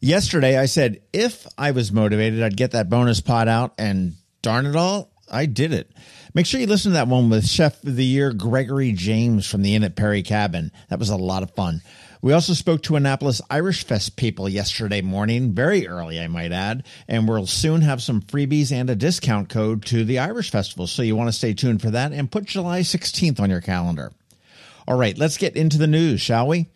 Yesterday, I said if I was motivated, I'd get that bonus pot out, and darn it all, I did it. Make sure you listen to that one with Chef of the Year Gregory James from the Inn at Perry Cabin. That was a lot of fun. We also spoke to Annapolis Irish Fest people yesterday morning, very early, I might add, and we'll soon have some freebies and a discount code to the Irish Festival. So you want to stay tuned for that and put July 16th on your calendar. All right, let's get into the news, shall we?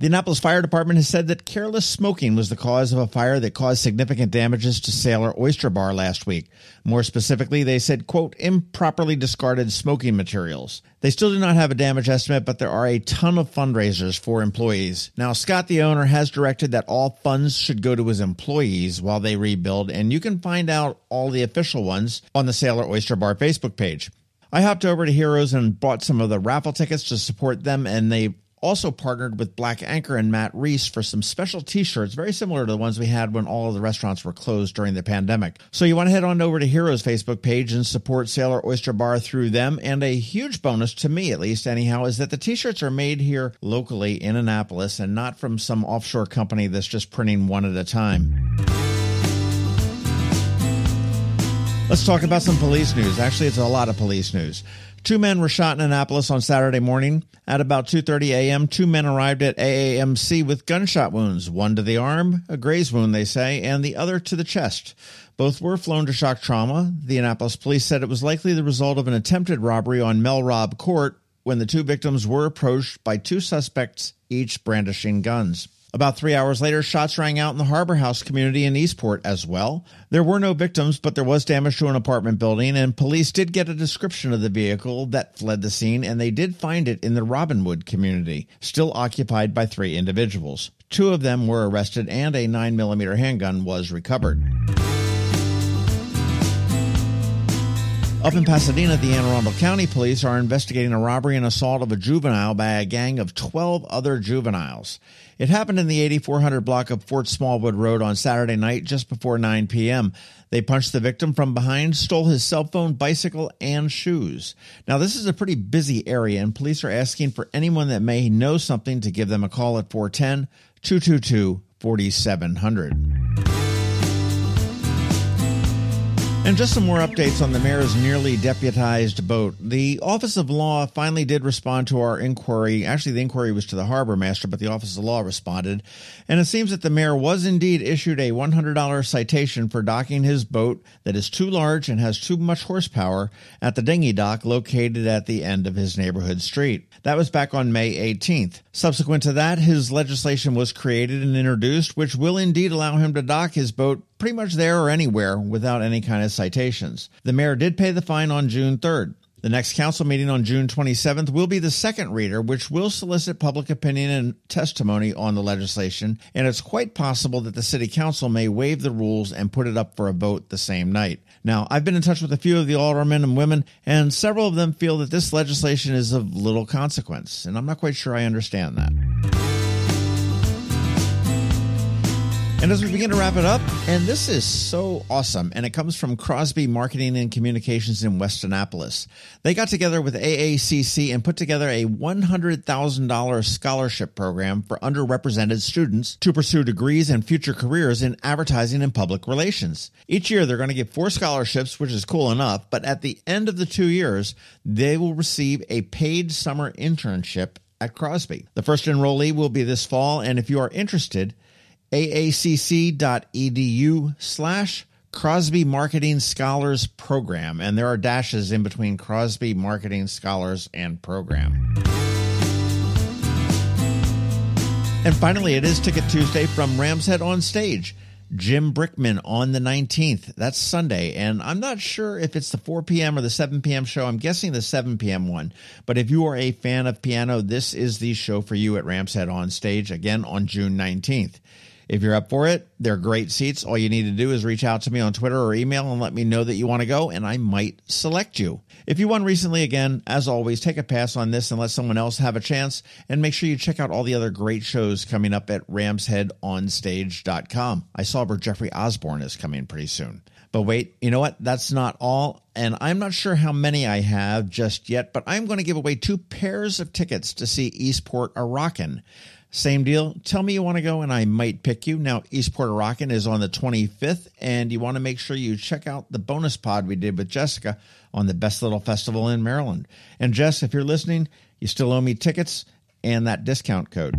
The Annapolis Fire Department has said that careless smoking was the cause of a fire that caused significant damages to Sailor Oyster Bar last week. More specifically, they said, quote, improperly discarded smoking materials. They still do not have a damage estimate, but there are a ton of fundraisers for employees. Now, Scott, the owner, has directed that all funds should go to his employees while they rebuild, and you can find out all the official ones on the Sailor Oyster Bar Facebook page. I hopped over to Heroes and bought some of the raffle tickets to support them, and they also partnered with Black Anchor and Matt Reese for some special t-shirts, very similar to the ones we had when all of the restaurants were closed during the pandemic. So you want to head on over to Heroes Facebook page and support Sailor Oyster Bar through them. And a huge bonus to me, at least anyhow, is that the t-shirts are made here locally in Annapolis and not from some offshore company that's just printing one at a time. Let's talk about some police news. Actually, it's a lot of police news. Two men were shot in Annapolis on Saturday morning. At about 2:30 a.m., two men arrived at AAMC with gunshot wounds, one to the arm, a graze wound they say, and the other to the chest. Both were flown to shock trauma. The Annapolis police said it was likely the result of an attempted robbery on Melrob Court when the two victims were approached by two suspects, each brandishing guns. About three hours later, shots rang out in the Harbour House community in Eastport as well. There were no victims, but there was damage to an apartment building, and police did get a description of the vehicle that fled the scene, and they did find it in the Robinwood community, still occupied by three individuals. Two of them were arrested, and a 9mm handgun was recovered. Up in Pasadena, the Anne Arundel County Police are investigating a robbery and assault of a juvenile by a gang of 12 other juveniles. It happened in the 8400 block of Fort Smallwood Road on Saturday night just before 9 p.m. They punched the victim from behind, stole his cell phone, bicycle, and shoes. Now, this is a pretty busy area, and police are asking for anyone that may know something to give them a call at 410 222 4700. And just some more updates on the mayor's nearly deputized boat. The Office of Law finally did respond to our inquiry. Actually, the inquiry was to the harbor master, but the Office of Law responded. And it seems that the mayor was indeed issued a $100 citation for docking his boat that is too large and has too much horsepower at the dinghy dock located at the end of his neighborhood street. That was back on May 18th. Subsequent to that, his legislation was created and introduced, which will indeed allow him to dock his boat pretty much there or anywhere without any kind of citations. The mayor did pay the fine on June 3rd. The next council meeting on June 27th will be the second reader, which will solicit public opinion and testimony on the legislation, and it's quite possible that the city council may waive the rules and put it up for a vote the same night. Now, I've been in touch with a few of the aldermen and women, and several of them feel that this legislation is of little consequence, and I'm not quite sure I understand that. And as we begin to wrap it up, and this is so awesome, and it comes from Crosby Marketing and Communications in West Annapolis. They got together with AACC and put together a $100,000 scholarship program for underrepresented students to pursue degrees and future careers in advertising and public relations. Each year, they're going to give four scholarships, which is cool enough, but at the end of the two years, they will receive a paid summer internship at Crosby. The first enrollee will be this fall, and if you are interested, aacc.edu slash Crosby Marketing Scholars Program. And there are dashes in between Crosby Marketing Scholars and Program. And finally, it is Ticket Tuesday from Rams Head OnStage. Jim Brickman on the 19th. That's Sunday. And I'm not sure if it's the 4 p.m. or the 7 p.m. show. I'm guessing the 7 p.m. one. But if you are a fan of piano, this is the show for you at Rams Head OnStage again on June 19th. If you're up for it, they're great seats. All you need to do is reach out to me on Twitter or email and let me know that you want to go, and I might select you. If you won recently, again, as always, take a pass on this and let someone else have a chance. And make sure you check out all the other great shows coming up at ramsheadonstage.com. I saw where Jeffrey Osborne is coming pretty soon. But wait, you know what? That's not all. And I'm not sure how many I have just yet, but I'm going to give away two pairs of tickets to see Eastport a Rockin'. Same deal. Tell me you want to go and I might pick you. Now, Eastport Rockin' is on the 25th, and you want to make sure you check out the bonus pod we did with Jessica on the Best Little Festival in Maryland. And Jess, if you're listening, you still owe me tickets and that discount code.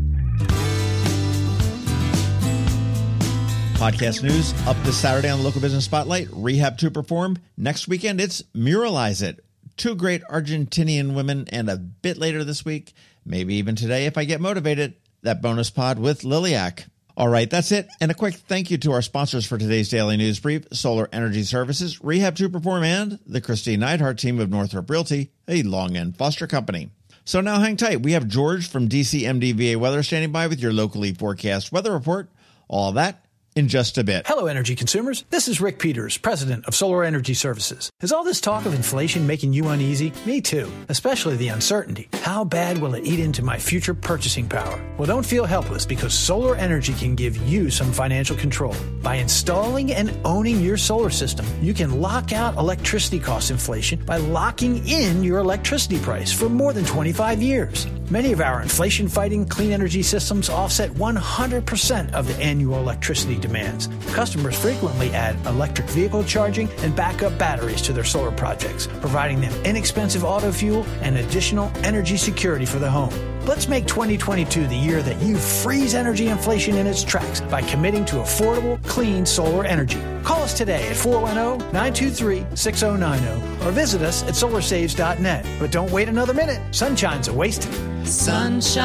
Podcast news up this Saturday on the Local Business Spotlight. Rehab to perform. Next weekend, it's Muralize It. Two great Argentinian women, and a bit later this week, maybe even today if I get motivated, that bonus pod with Liliac. All right, that's it. And a quick thank you to our sponsors for today's daily news brief Solar Energy Services, Rehab to Perform, and the Christine Neidhardt team of Northrop Realty, a Long and Foster company. So now hang tight. We have George from DCMDVA Weather standing by with your locally forecast weather report. All that in just a bit. Hello, energy consumers. This is Rick Peters, president of Solar Energy Services. Is all this talk of inflation making you uneasy? Me too, especially the uncertainty. How bad will it eat into my future purchasing power? Well, don't feel helpless because solar energy can give you some financial control. By installing and owning your solar system, you can lock out electricity cost inflation by locking in your electricity price for more than 25 years. Many of our inflation fighting clean energy systems offset 100% of the annual electricity demands. Customers frequently add electric vehicle charging and backup batteries to their solar projects, providing them inexpensive auto fuel and additional energy security for the home. Let's make 2022 the year that you freeze energy inflation in its tracks by committing to affordable, clean solar energy. Call us today at 410 923 6090 or visit us at solarsaves.net. But don't wait another minute. Sunshine's a waste. Sunshine,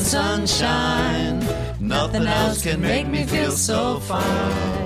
sunshine. Nothing else can make me feel so fine.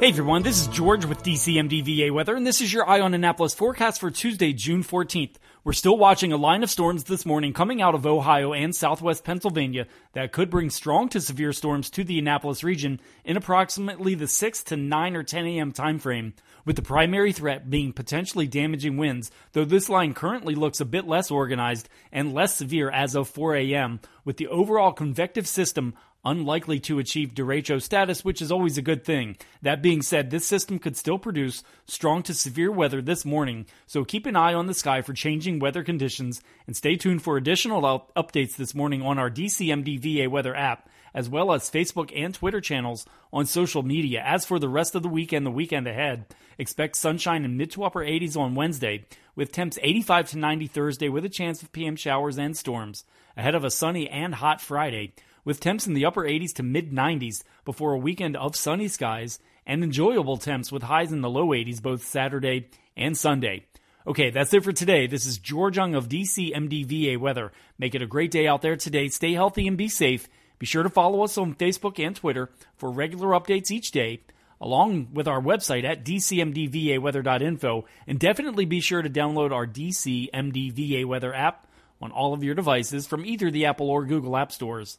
Hey everyone, this is George with DCMDVA Weather, and this is your Eye on Annapolis forecast for Tuesday, June 14th. We're still watching a line of storms this morning coming out of Ohio and southwest Pennsylvania that could bring strong to severe storms to the Annapolis region in approximately the 6 to 9 or 10 a.m. time frame, with the primary threat being potentially damaging winds, though this line currently looks a bit less organized and less severe as of 4 a.m., with the overall convective system unlikely to achieve derecho status, which is always a good thing. That being said, this system could still produce strong to severe weather this morning, so keep an eye on the sky for changing weather conditions and stay tuned for additional up- updates this morning on our DCMDVA weather app, as well as Facebook and Twitter channels on social media. As for the rest of the week and the weekend ahead, expect sunshine in mid to upper 80s on Wednesday, with temps 85 to 90 Thursday with a chance of PM showers and storms, ahead of a sunny and hot Friday with temps in the upper 80s to mid 90s before a weekend of sunny skies and enjoyable temps with highs in the low 80s both Saturday and Sunday. Okay, that's it for today. This is George Young of DC MDVA Weather. Make it a great day out there today. Stay healthy and be safe. Be sure to follow us on Facebook and Twitter for regular updates each day, along with our website at dcmdvaweather.info. And definitely be sure to download our DC MDVA Weather app on all of your devices from either the Apple or Google App Stores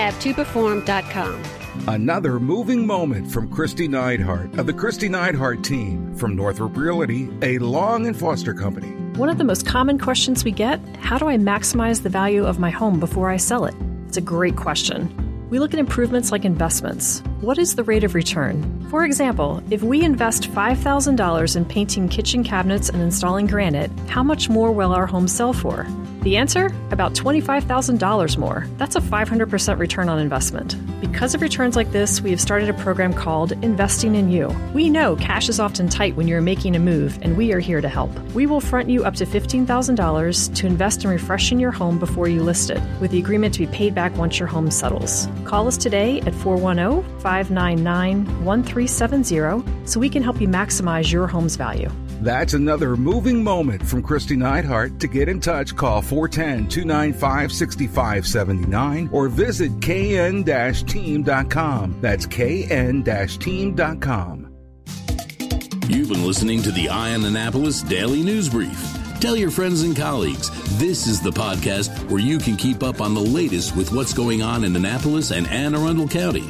rehab2perform.com. Another moving moment from Kristi Neidhardt of the Kristi Neidhardt team from Northrop Realty, a Long and Foster company. One of the most common questions we get how do I maximize the value of my home before I sell it? It's a great question. We look at improvements like investments. What is the rate of return? For example, if we invest $5,000 in painting kitchen cabinets and installing granite, how much more will our home sell for? The answer? About $25,000 more. That's a 500% return on investment. Because of returns like this, we have started a program called Investing in You. We know cash is often tight when you're making a move, and we are here to help. We will front you up to $15,000 to invest in refreshing your home before you list it, with the agreement to be paid back once your home settles. Call us today at 410 599 1370 so we can help you maximize your home's value. That's another moving moment from Kristi Neidhardt. To get in touch, call 410 295 6579 or visit kn team.com. That's kn team.com. You've been listening to the Eye on Annapolis Daily News Brief. Tell your friends and colleagues this is the podcast where you can keep up on the latest with what's going on in Annapolis and Anne Arundel County.